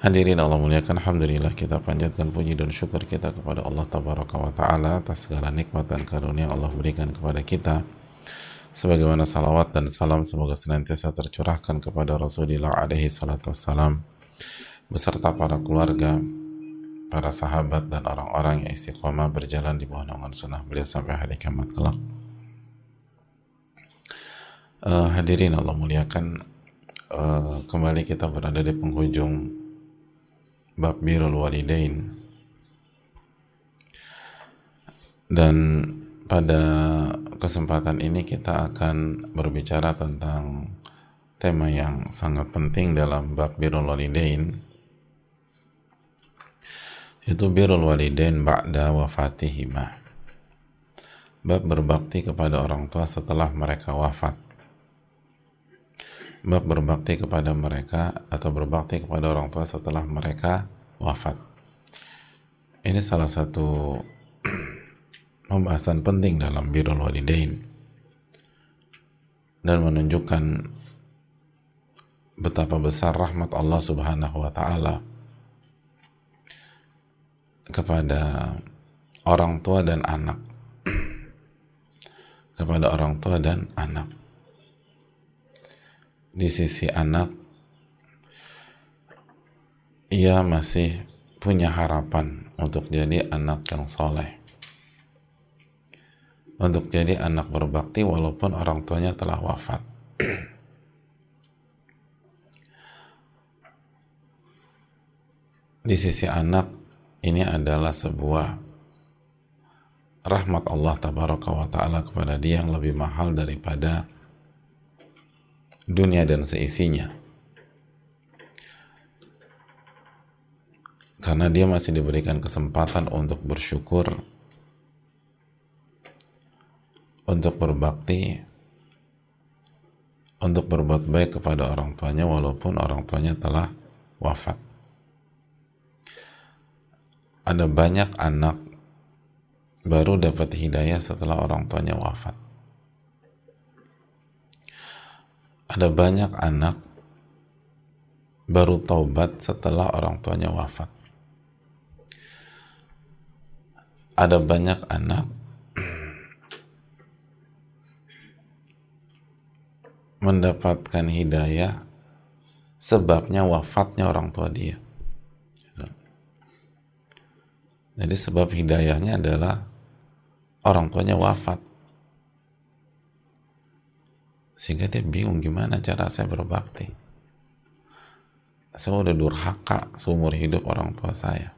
Hadirin Allah muliakan Alhamdulillah kita panjatkan puji dan syukur kita kepada Allah Tabaraka wa Ta'ala atas segala nikmat dan karunia Allah berikan kepada kita. Sebagaimana salawat dan salam semoga senantiasa tercurahkan kepada Rasulullah alaihi salatu wassalam. Beserta para keluarga para sahabat dan orang-orang yang istiqomah berjalan di bawah naungan sunnah beliau sampai hari kiamat kelak. Uh, hadirin Allah muliakan uh, kembali kita berada di penghujung bab birrul walidain. Dan pada kesempatan ini kita akan berbicara tentang tema yang sangat penting dalam bab birrul walidain. Itu birrul walidain ba'da wafatihima. Bab berbakti kepada orang tua setelah mereka wafat berbakti kepada mereka atau berbakti kepada orang tua setelah mereka wafat. Ini salah satu pembahasan penting dalam birrul walidain dan menunjukkan betapa besar rahmat Allah Subhanahu wa taala kepada orang tua dan anak kepada orang tua dan anak di sisi anak ia masih punya harapan untuk jadi anak yang soleh. Untuk jadi anak berbakti walaupun orang tuanya telah wafat. Di sisi anak ini adalah sebuah rahmat Allah tabaraka wa ta'ala kepada dia yang lebih mahal daripada dunia dan seisinya. Karena dia masih diberikan kesempatan untuk bersyukur, untuk berbakti, untuk berbuat baik kepada orang tuanya walaupun orang tuanya telah wafat. Ada banyak anak baru dapat hidayah setelah orang tuanya wafat ada banyak anak baru taubat setelah orang tuanya wafat. Ada banyak anak mendapatkan hidayah sebabnya wafatnya orang tua dia. Jadi sebab hidayahnya adalah orang tuanya wafat sehingga dia bingung gimana cara saya berbakti. Saya udah durhaka seumur hidup orang tua saya.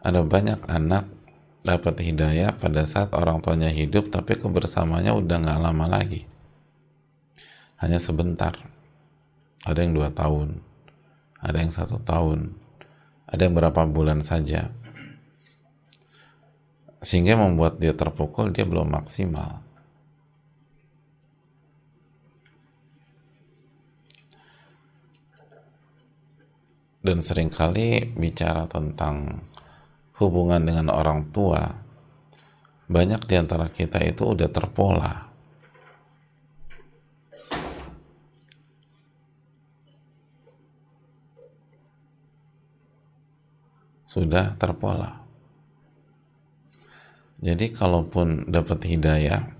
Ada banyak anak dapat hidayah pada saat orang tuanya hidup tapi kebersamanya udah nggak lama lagi. Hanya sebentar. Ada yang dua tahun. Ada yang satu tahun. Ada yang berapa bulan saja sehingga membuat dia terpukul dia belum maksimal. Dan sering kali bicara tentang hubungan dengan orang tua banyak di antara kita itu udah terpola. Sudah terpola jadi kalaupun dapat hidayah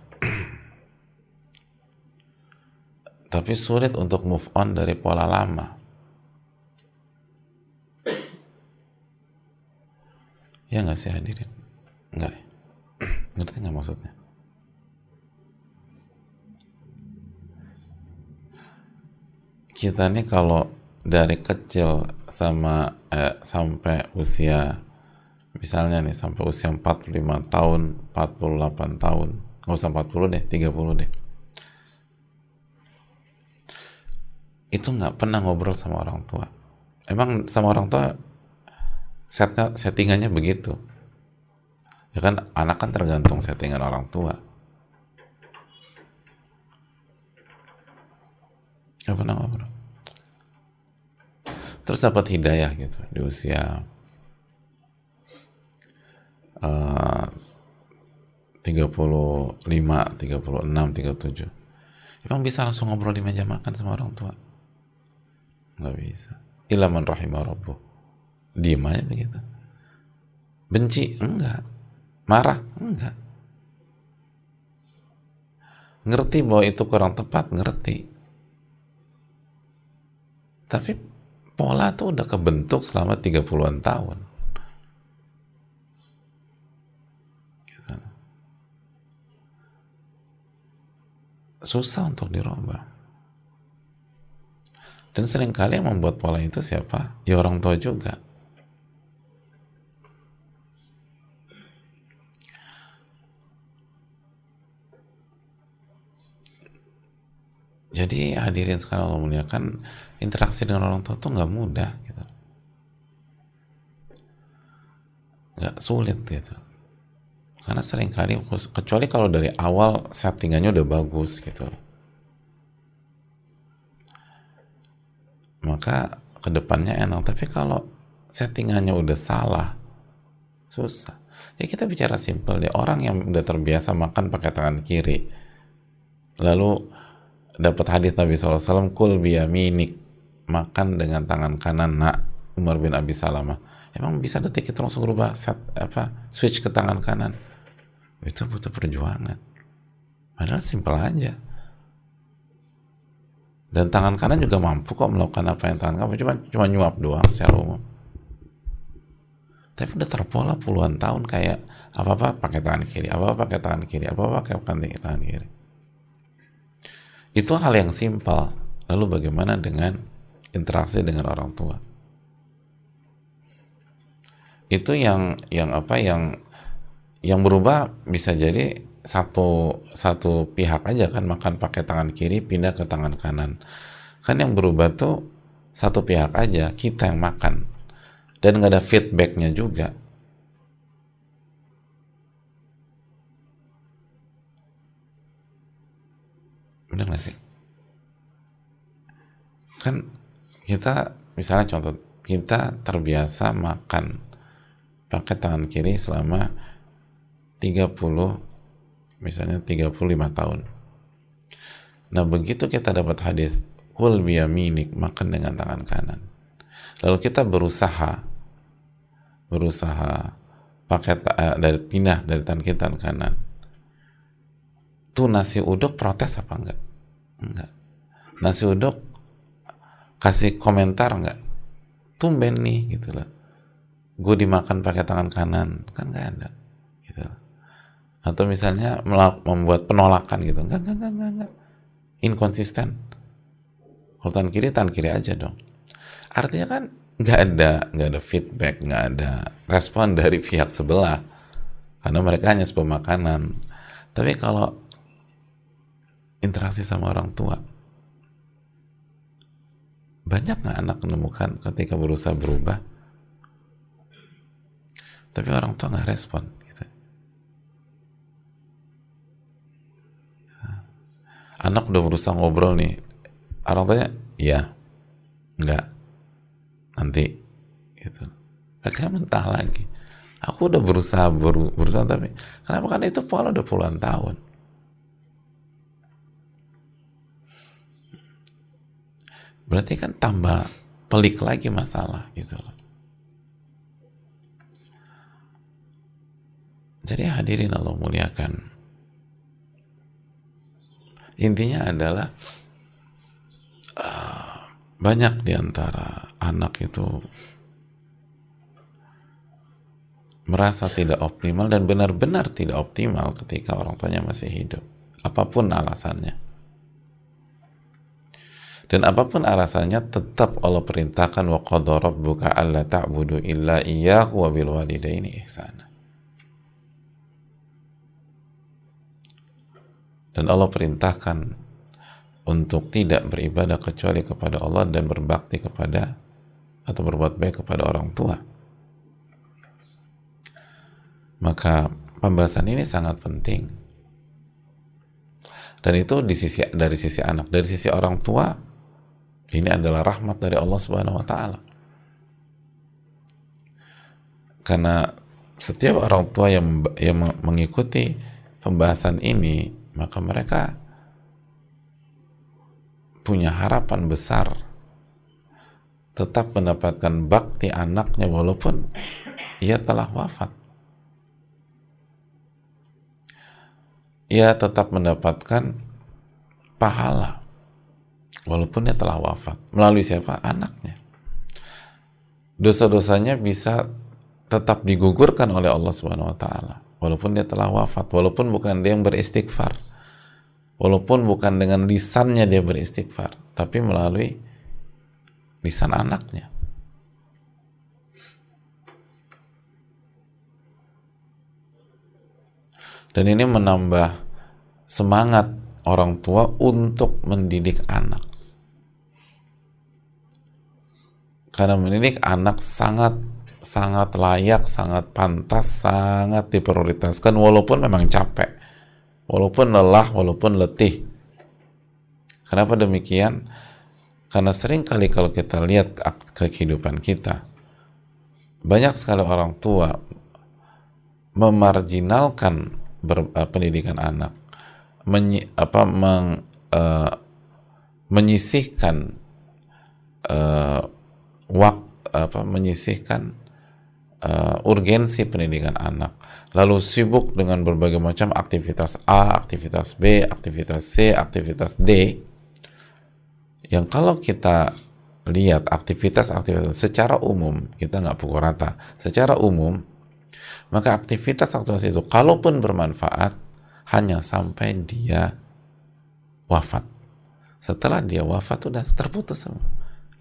tapi sulit untuk move on dari pola lama. Ya nggak sih hadirin? Nggak. Ngerti nggak maksudnya? Kita nih kalau dari kecil sama eh, sampai usia misalnya nih sampai usia 45 tahun 48 tahun. Nggak usah 40 deh 30 deh. Itu nggak pernah ngobrol sama orang tua. Emang sama orang tua setnya settingannya begitu. Ya kan anak kan tergantung settingan orang tua. Apa nama bro terus dapat hidayah gitu di usia uh, 35, 36, 37 emang bisa langsung ngobrol di meja makan sama orang tua? Nggak bisa. Ilaman rahimah rabbuh. Diem aja begitu. Benci? Enggak. Marah? Enggak. Ngerti bahwa itu kurang tepat? Ngerti. Tapi pola tuh udah kebentuk selama 30-an tahun. Susah untuk dirubah. Dan sering kali yang membuat pola itu siapa? Ya orang tua juga. Jadi hadirin sekarang Allah muliakan interaksi dengan orang tua tuh nggak mudah gitu nggak sulit gitu karena sering kali kecuali kalau dari awal settingannya udah bagus gitu. Maka ke depannya enak. Tapi kalau settingannya udah salah susah. Ya kita bicara simpel deh. Orang yang udah terbiasa makan pakai tangan kiri lalu dapat hadis Nabi SAW kul biyaminik makan dengan tangan kanan nak Umar bin Abi Salamah. Emang bisa detik itu langsung berubah set apa switch ke tangan kanan itu butuh perjuangan. Padahal simpel aja. Dan tangan kanan juga mampu kok melakukan apa yang tangan kanan cuma cuma nyuap doang secara umum. Tapi udah terpola puluhan tahun kayak apa apa pakai tangan kiri apa apa pakai tangan kiri apa apa pakai tangan kiri. Itu hal yang simpel. Lalu bagaimana dengan interaksi dengan orang tua? Itu yang yang apa yang yang berubah bisa jadi satu satu pihak aja kan makan pakai tangan kiri pindah ke tangan kanan. Kan yang berubah tuh satu pihak aja kita yang makan. Dan nggak ada feedbacknya juga. Benar nggak sih? Kan kita misalnya contoh kita terbiasa makan pakai tangan kiri selama 30 misalnya 35 tahun. Nah begitu kita dapat hadis kul biyaminik makan dengan tangan kanan. Lalu kita berusaha berusaha pakai uh, dari pindah dari tangan kiri tangan kanan. Tuh nasi uduk protes apa enggak? Enggak. Nasi uduk kasih komentar nggak tumben nih gitu loh gue dimakan pakai tangan kanan. Kan nggak ada. Atau misalnya membuat penolakan gitu. Nggak nggak nggak nggak inkonsisten. Kalau tangan kiri tangan kiri aja dong. Artinya kan nggak ada nggak ada feedback nggak ada respon dari pihak sebelah. Karena mereka hanya sebuah makanan. Tapi kalau interaksi sama orang tua banyak nggak anak menemukan ketika berusaha berubah? Tapi orang tua nggak respon gitu. Anak udah berusaha ngobrol nih. Orang tuanya iya. Nggak nanti. Gitu. Akhirnya mentah lagi. Aku udah berusaha ber berusaha tapi kenapa? Kan itu pola udah puluhan tahun. Berarti kan tambah pelik lagi masalah gitu loh. Jadi hadirin Allah muliakan. Intinya adalah uh, banyak di antara anak itu merasa tidak optimal dan benar-benar tidak optimal ketika orang tuanya masih hidup. Apa pun alasannya. Dan apa pun alasannya tetap Allah perintahkan wa qadha rabbuka alla ta'budu illa iyyahu wa bil walidaini ihsana. Dan Allah perintahkan untuk tidak beribadah kecuali kepada Allah dan berbakti kepada atau berbuat baik kepada orang tua. Maka pembahasan ini sangat penting. Dan itu di sisi dari sisi anak, dari sisi orang tua ini adalah rahmat dari Allah Subhanahu wa taala. Karena setiap orang tua yang yang mengikuti pembahasan ini, maka mereka punya harapan besar tetap mendapatkan bakti anaknya walaupun ia telah wafat. ia tetap mendapatkan pahala walaupun dia telah wafat. Melalui siapa? Anaknya. Dosa-dosanya bisa tetap digugurkan oleh Allah Subhanahu wa taala walaupun dia telah wafat walaupun bukan dia yang beristighfar walaupun bukan dengan lisannya dia beristighfar tapi melalui lisan anaknya. Dan ini menambah semangat orang tua untuk mendidik anak. Karena mendidik anak sangat sangat layak, sangat pantas, sangat diprioritaskan walaupun memang capek walaupun lelah, walaupun letih kenapa demikian? karena sering kali kalau kita lihat ke kehidupan kita banyak sekali orang tua memarjinalkan ber, uh, pendidikan anak menyi, apa meng, uh, menyisihkan uh, wak, apa menyisihkan uh, urgensi pendidikan anak lalu sibuk dengan berbagai macam aktivitas A, aktivitas B, aktivitas C, aktivitas D yang kalau kita lihat aktivitas-aktivitas secara umum kita nggak pukul rata secara umum maka aktivitas-aktivitas itu kalaupun bermanfaat hanya sampai dia wafat. Setelah dia wafat sudah terputus semua.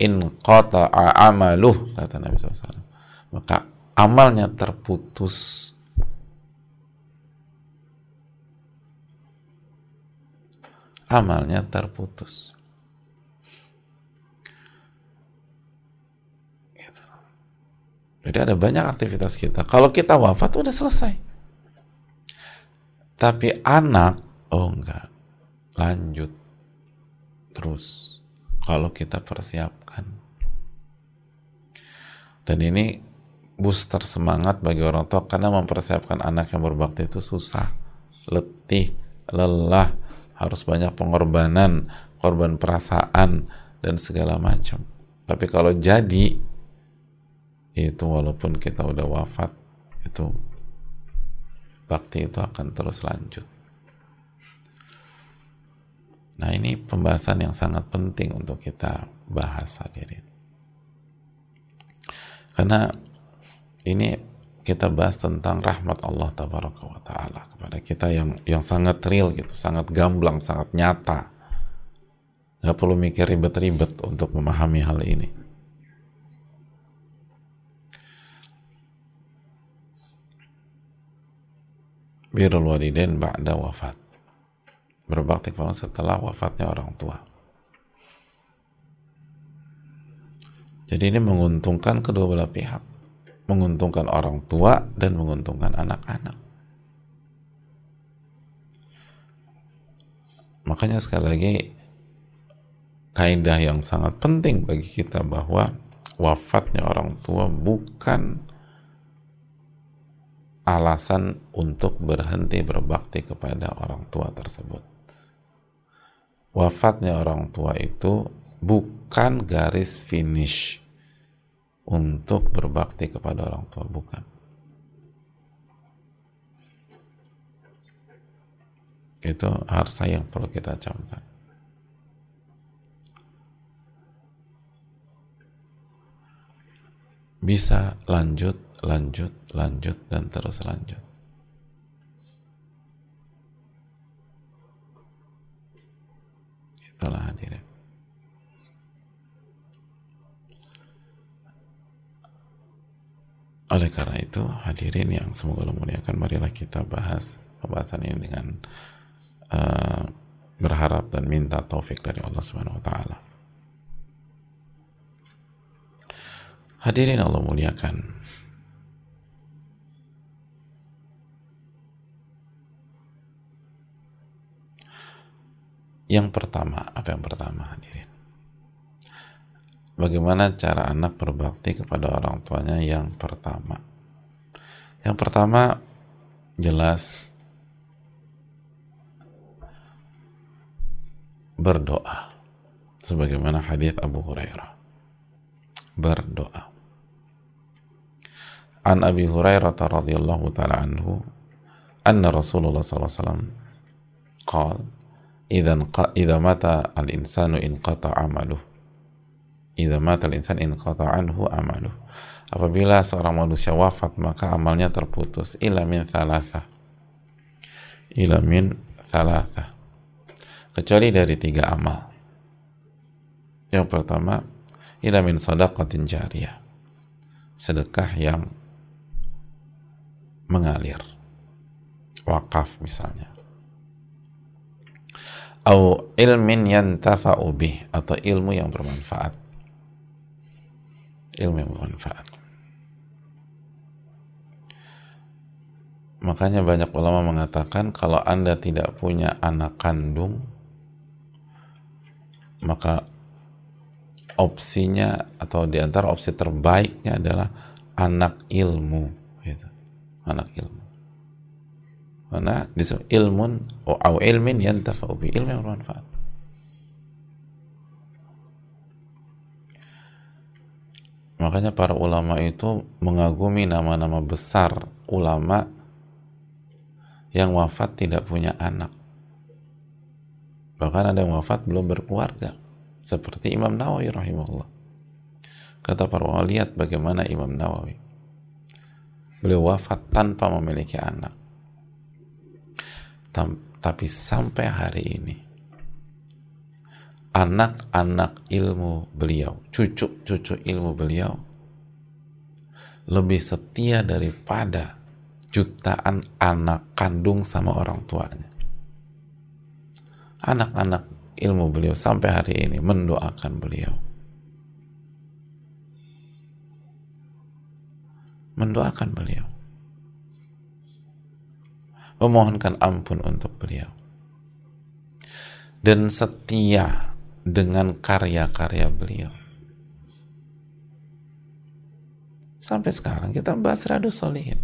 In qata'a amaluh kata Nabi SAW. Maka amalnya terputus. Amalnya terputus. Jadi ada banyak aktivitas kita. Kalau kita wafat udah selesai. Tapi anak, oh enggak, lanjut terus. Kalau kita persiapkan. Dan ini booster semangat bagi orang tua karena mempersiapkan anak yang berbakti itu susah, letih, lelah, harus banyak pengorbanan, korban perasaan dan segala macam. Tapi kalau jadi itu walaupun kita udah wafat itu bakti itu akan terus lanjut nah ini pembahasan yang sangat penting untuk kita bahas hadirin karena ini kita bahas tentang rahmat Allah tabaraka wa taala kepada kita yang yang sangat real gitu, sangat gamblang, sangat nyata. Gak perlu mikir ribet-ribet untuk memahami hal ini. birrul walidain ba'da wafat berbakti kepada setelah wafatnya orang tua jadi ini menguntungkan kedua belah pihak menguntungkan orang tua dan menguntungkan anak-anak makanya sekali lagi kaidah yang sangat penting bagi kita bahwa wafatnya orang tua bukan alasan untuk berhenti berbakti kepada orang tua tersebut. Wafatnya orang tua itu bukan garis finish untuk berbakti kepada orang tua, bukan. Itu harusnya yang perlu kita camkan. Bisa lanjut lanjut, lanjut, dan terus lanjut. Itulah hadirin. Oleh karena itu, hadirin yang semoga Allah muliakan, marilah kita bahas pembahasan ini dengan uh, berharap dan minta taufik dari Allah Subhanahu wa taala. Hadirin Allah muliakan. Yang pertama, apa yang pertama hadirin? Bagaimana cara anak berbakti kepada orang tuanya yang pertama? Yang pertama jelas berdoa sebagaimana hadis Abu Hurairah. Berdoa. An Abi Hurairah radhiyallahu taala anhu anna Rasulullah sallallahu alaihi wasallam qala idza idza mata al-insanu inqata 'amaluhu idza inqata anhu amaluh. Apabila seorang manusia wafat maka amalnya terputus. Ila min thalatha. Ila min thalatha. Kecuali dari tiga amal. Yang pertama ila min sadaqatin jariyah. Sedekah yang mengalir. Wakaf misalnya. Atau ilmin yantafa'u bih atau ilmu yang bermanfaat ilmu yang bermanfaat. Makanya banyak ulama mengatakan kalau anda tidak punya anak kandung maka opsinya atau di antara opsi terbaiknya adalah anak ilmu gitu. anak ilmu. Mana disebut ilmun atau ilmin yang ilmu yang bermanfaat makanya para ulama itu mengagumi nama-nama besar ulama yang wafat tidak punya anak. Bahkan ada yang wafat belum berkeluarga. Seperti Imam Nawawi rahimahullah. Kata para ulama lihat bagaimana Imam Nawawi. Beliau wafat tanpa memiliki anak. Tapi sampai hari ini anak-anak ilmu beliau cucu-cucu ilmu beliau lebih setia daripada jutaan anak kandung sama orang tuanya anak-anak ilmu beliau sampai hari ini mendoakan beliau. Mendoakan beliau. Memohonkan ampun untuk beliau. Dan setia dengan karya-karya beliau. Sampai sekarang kita bahas Radu Solihin.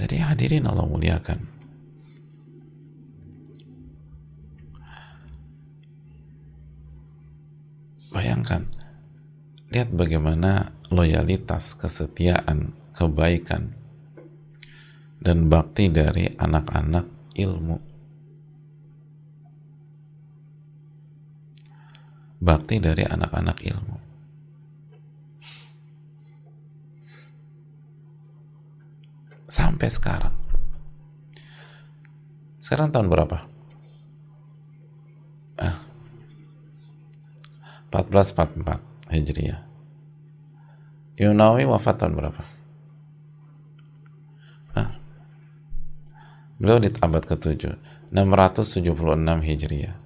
Jadi hadirin Allah muliakan. Bayangkan, lihat bagaimana loyalitas, kesetiaan, kebaikan, dan bakti dari anak-anak ilmu. Bakti dari anak-anak ilmu. sampai sekarang. Sekarang tahun berapa? Ah, 1444 Hijriah. Yunawi wafat tahun berapa? Beliau di abad ke-7 676 Hijriah.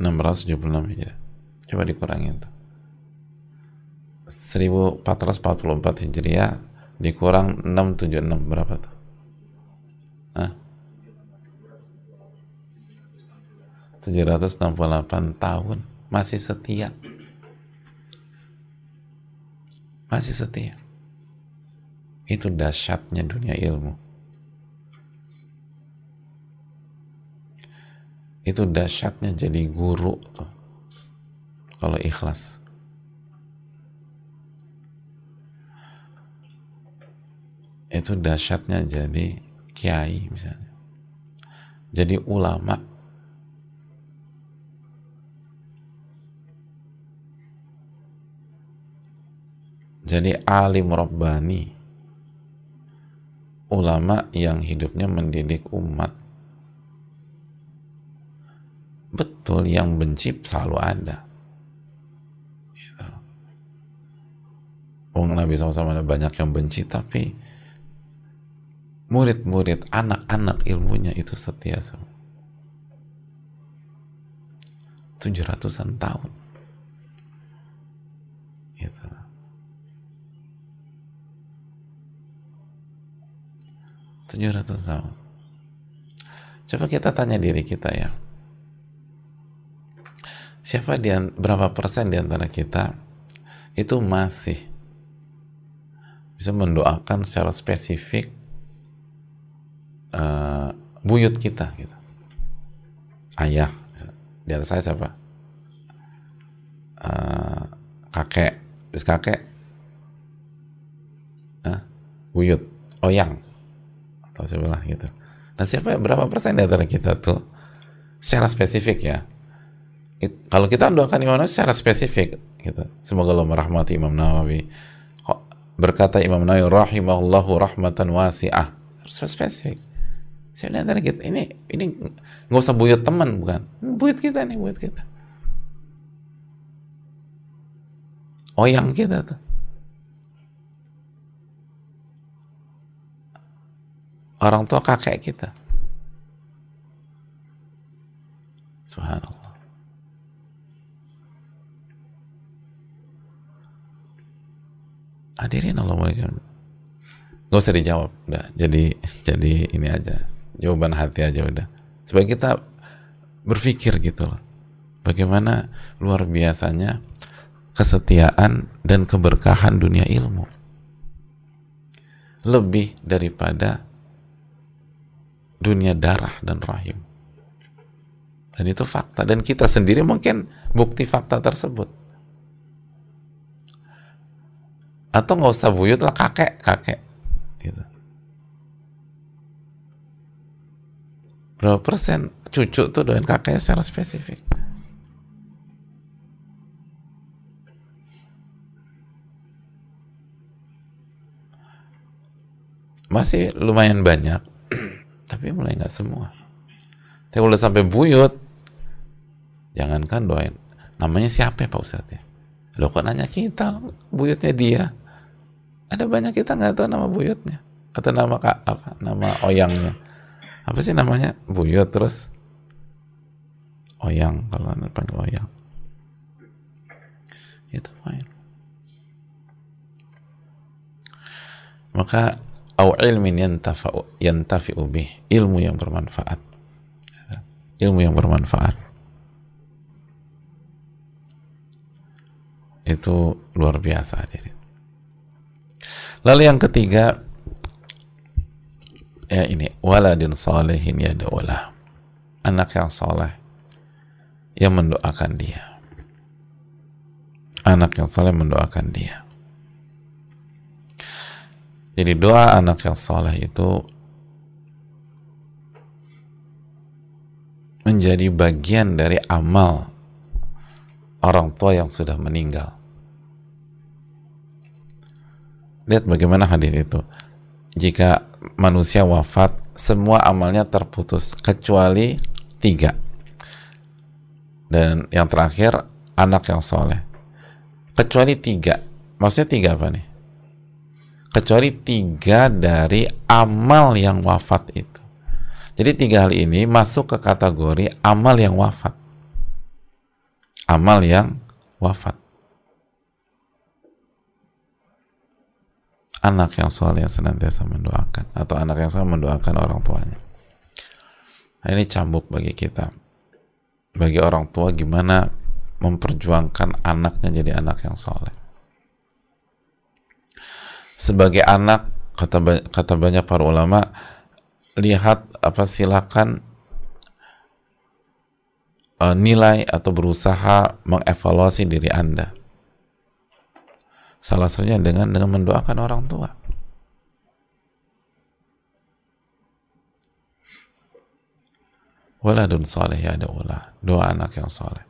676 Hijriah. Coba dikurangin tuh. 1444 Hijriah dikurang 676 berapa tuh? Hah? 768 tahun. Masih setia. Masih setia. Itu dahsyatnya dunia ilmu itu dahsyatnya jadi guru tuh. Kalau ikhlas. Itu dahsyatnya jadi kiai misalnya. Jadi ulama. Jadi alim robbani ulama yang hidupnya mendidik umat betul yang benci selalu ada gitu. Nabi SAW ada banyak yang benci tapi murid-murid, anak-anak ilmunya itu setia semua. Tujuh ratusan tahun. Gitu. 700 tahun. Coba kita tanya diri kita ya. Siapa di berapa persen di antara kita itu masih bisa mendoakan secara spesifik uh, buyut kita gitu. Ayah, di atas saya siapa? Uh, kakek, terus kakek, uh, buyut, oyang, atau sebelah gitu. Nah siapa berapa persen di antara kita tuh secara spesifik ya? It, kalau kita doakan Imam Nawawi secara spesifik gitu. Semoga Allah merahmati Imam Nawawi. Berkata Imam Nawawi rahimahullahu rahmatan wasi'ah. Harus spesifik. Saya tadi kita ini ini nggak usah buyut teman bukan, buyut kita nih buyut kita. Oyang kita tuh. Orang tua kakek kita. Subhanallah. Hadirin Allah Gak usah dijawab, udah. Jadi jadi ini aja. Jawaban hati aja udah. Supaya kita berpikir gitu loh. Bagaimana luar biasanya kesetiaan dan keberkahan dunia ilmu. Lebih daripada dunia darah dan rahim. Dan itu fakta. Dan kita sendiri mungkin bukti fakta tersebut atau nggak usah buyut lah kakek kakek. Gitu. Berapa persen cucu tuh doain kakeknya secara spesifik? Masih lumayan banyak tapi mulai nggak semua. Tapi udah sampai buyut jangankan doain. Namanya siapa ya Pak Ustadz ya? Lo kok nanya kita buyutnya dia ada banyak kita nggak tahu nama buyutnya. Atau nama kak apa nama oyangnya. Apa sih namanya? Buyut terus? Oyang kalau anda panggil oyang. Itu main. Maka au ilmin yantafa'u yantafi'u bih. Ilmu yang bermanfaat. Ilmu yang bermanfaat. Itu luar biasa hadirin lalu yang ketiga ya ini waladin salihin ya daulah anak yang soleh yang mendoakan dia. Anak yang soleh mendoakan dia. Jadi doa anak yang soleh itu menjadi bagian dari amal orang tua yang sudah meninggal. Lihat bagaimana hadir itu. Jika manusia wafat, semua amalnya terputus kecuali tiga. Dan yang terakhir anak yang soleh. Kecuali tiga. Maksudnya tiga apa nih? Kecuali tiga dari amal yang wafat itu. Jadi tiga hal ini masuk ke kategori amal yang wafat. Amal yang wafat. Anak yang soleh yang senantiasa mendoakan atau anak yang sama mendoakan orang tuanya. Nah, ini cambuk bagi kita. Bagi orang tua gimana memperjuangkan anaknya jadi anak yang soleh. Sebagai anak kata kata banyak para ulama lihat apa silakan uh, nilai atau berusaha mengevaluasi diri Anda Salah satunya dengan dengan mendoakan orang tua. Waladun soleh ya ulah. Doa anak yang soleh.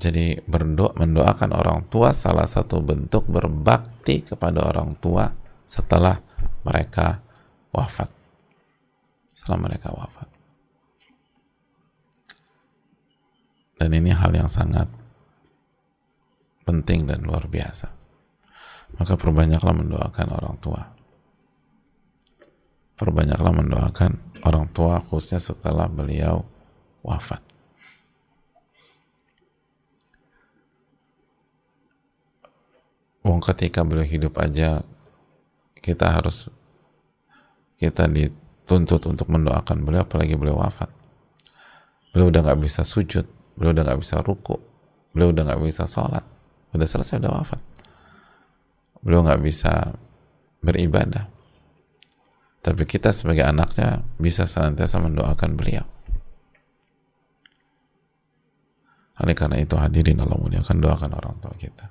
Jadi berdoa, mendoakan orang tua salah satu bentuk berbakti kepada orang tua setelah mereka wafat. Setelah mereka wafat. Dan ini hal yang sangat penting dan luar biasa. Maka perbanyaklah mendoakan orang tua. Perbanyaklah mendoakan orang tua khususnya setelah beliau wafat. Wong ketika beliau hidup aja kita harus kita dituntut untuk mendoakan beliau apalagi beliau wafat beliau udah nggak bisa sujud beliau udah nggak bisa ruku beliau udah nggak bisa sholat udah selesai udah wafat. Beliau nggak bisa beribadah. Tapi kita sebagai anaknya bisa senantiasa mendoakan beliau. Oleh karena itu hadirin Allah muliakan doakan orang tua kita.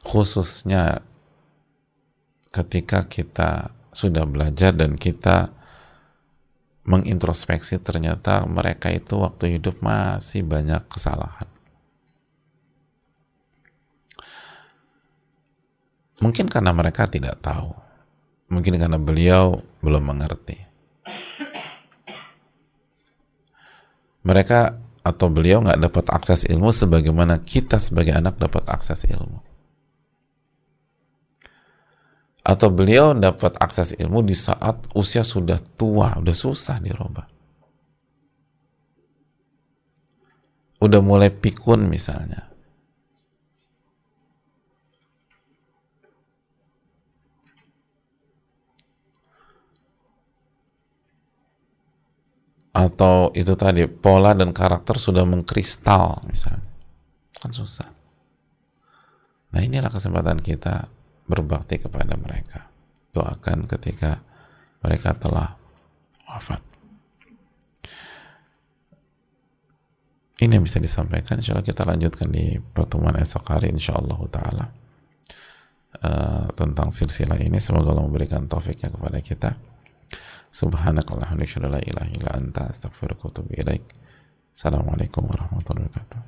Khususnya ketika kita sudah belajar dan kita mengintrospeksi ternyata mereka itu waktu hidup masih banyak kesalahan. Mungkin karena mereka tidak tahu. Mungkin karena beliau belum mengerti. Mereka atau beliau nggak dapat akses ilmu sebagaimana kita sebagai anak dapat akses ilmu atau beliau dapat akses ilmu di saat usia sudah tua, udah susah dirubah. Udah mulai pikun misalnya. Atau itu tadi, pola dan karakter sudah mengkristal misalnya. Kan susah. Nah inilah kesempatan kita berbakti kepada mereka. Doakan ketika mereka telah wafat. Ini yang bisa disampaikan. Insya Allah kita lanjutkan di pertemuan esok hari. Insya Allah Ta'ala. Uh, tentang silsilah ini. Semoga Allah memberikan taufiknya kepada kita. Subhanakallahumma wa la ilaha illa warahmatullahi wabarakatuh.